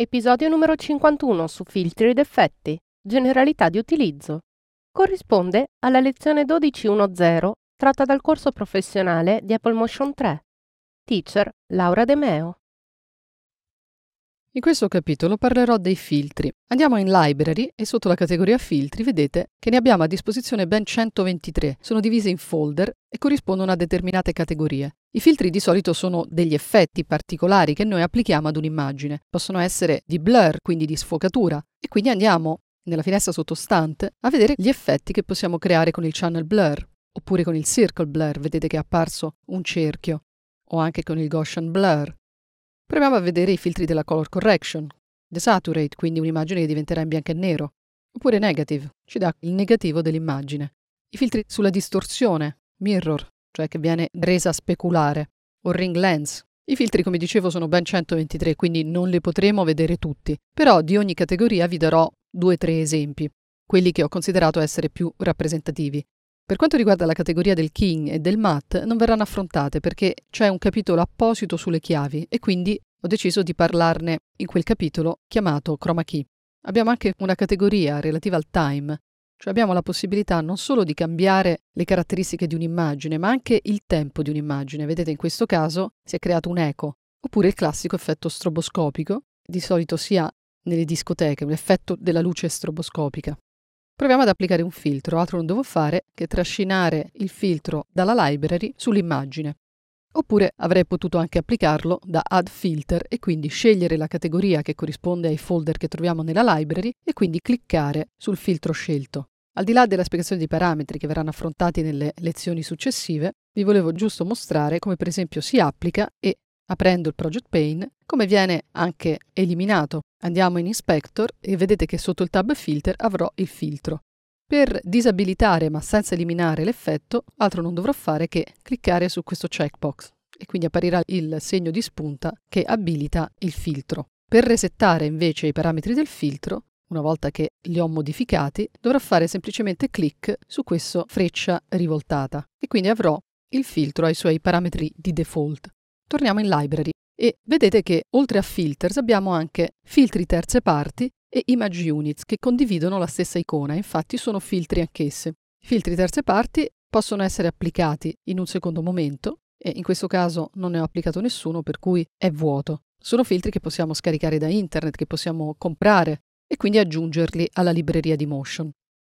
Episodio numero 51 su filtri ed effetti. Generalità di utilizzo. Corrisponde alla lezione 12.1.0 tratta dal corso professionale di Apple Motion 3. Teacher Laura De Meo. In questo capitolo parlerò dei filtri. Andiamo in Library e sotto la categoria filtri vedete che ne abbiamo a disposizione ben 123. Sono divise in folder e corrispondono a determinate categorie. I filtri di solito sono degli effetti particolari che noi applichiamo ad un'immagine. Possono essere di blur, quindi di sfocatura, e quindi andiamo nella finestra sottostante a vedere gli effetti che possiamo creare con il channel blur, oppure con il circle blur, vedete che è apparso un cerchio, o anche con il Gaussian blur. Proviamo a vedere i filtri della color correction. Desaturate, quindi un'immagine che diventerà in bianco e nero. Oppure negative, ci dà il negativo dell'immagine. I filtri sulla distorsione, mirror, cioè che viene resa speculare. O ring lens. I filtri, come dicevo, sono ben 123, quindi non li potremo vedere tutti. Però di ogni categoria vi darò due o tre esempi, quelli che ho considerato essere più rappresentativi. Per quanto riguarda la categoria del King e del Matt, non verranno affrontate perché c'è un capitolo apposito sulle chiavi e quindi ho deciso di parlarne in quel capitolo chiamato Chroma Key. Abbiamo anche una categoria relativa al time, cioè abbiamo la possibilità non solo di cambiare le caratteristiche di un'immagine, ma anche il tempo di un'immagine. Vedete, in questo caso si è creato un eco, oppure il classico effetto stroboscopico, di solito si nelle discoteche, un effetto della luce stroboscopica. Proviamo ad applicare un filtro, altro non devo fare che trascinare il filtro dalla library sull'immagine. Oppure avrei potuto anche applicarlo da Add Filter e quindi scegliere la categoria che corrisponde ai folder che troviamo nella library e quindi cliccare sul filtro scelto. Al di là della spiegazione di parametri che verranno affrontati nelle lezioni successive, vi volevo giusto mostrare come per esempio si applica e, aprendo il Project Pane, come viene anche eliminato Andiamo in Inspector e vedete che sotto il tab Filter avrò il filtro. Per disabilitare ma senza eliminare l'effetto, altro non dovrò fare che cliccare su questo checkbox e quindi apparirà il segno di spunta che abilita il filtro. Per resettare invece i parametri del filtro, una volta che li ho modificati, dovrò fare semplicemente clic su questa freccia rivoltata e quindi avrò il filtro ai suoi parametri di default. Torniamo in Library e vedete che oltre a filters abbiamo anche filtri terze parti e image units che condividono la stessa icona, infatti sono filtri anch'esse. I filtri terze parti possono essere applicati in un secondo momento e in questo caso non ne ho applicato nessuno per cui è vuoto. Sono filtri che possiamo scaricare da internet, che possiamo comprare e quindi aggiungerli alla libreria di Motion.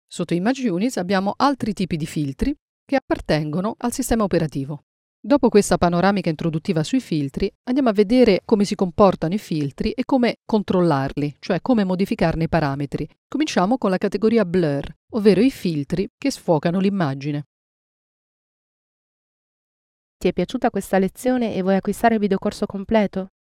Sotto Image Units abbiamo altri tipi di filtri che appartengono al sistema operativo. Dopo questa panoramica introduttiva sui filtri, andiamo a vedere come si comportano i filtri e come controllarli, cioè come modificarne i parametri. Cominciamo con la categoria Blur, ovvero i filtri che sfocano l'immagine. Ti è piaciuta questa lezione e vuoi acquistare il videocorso completo?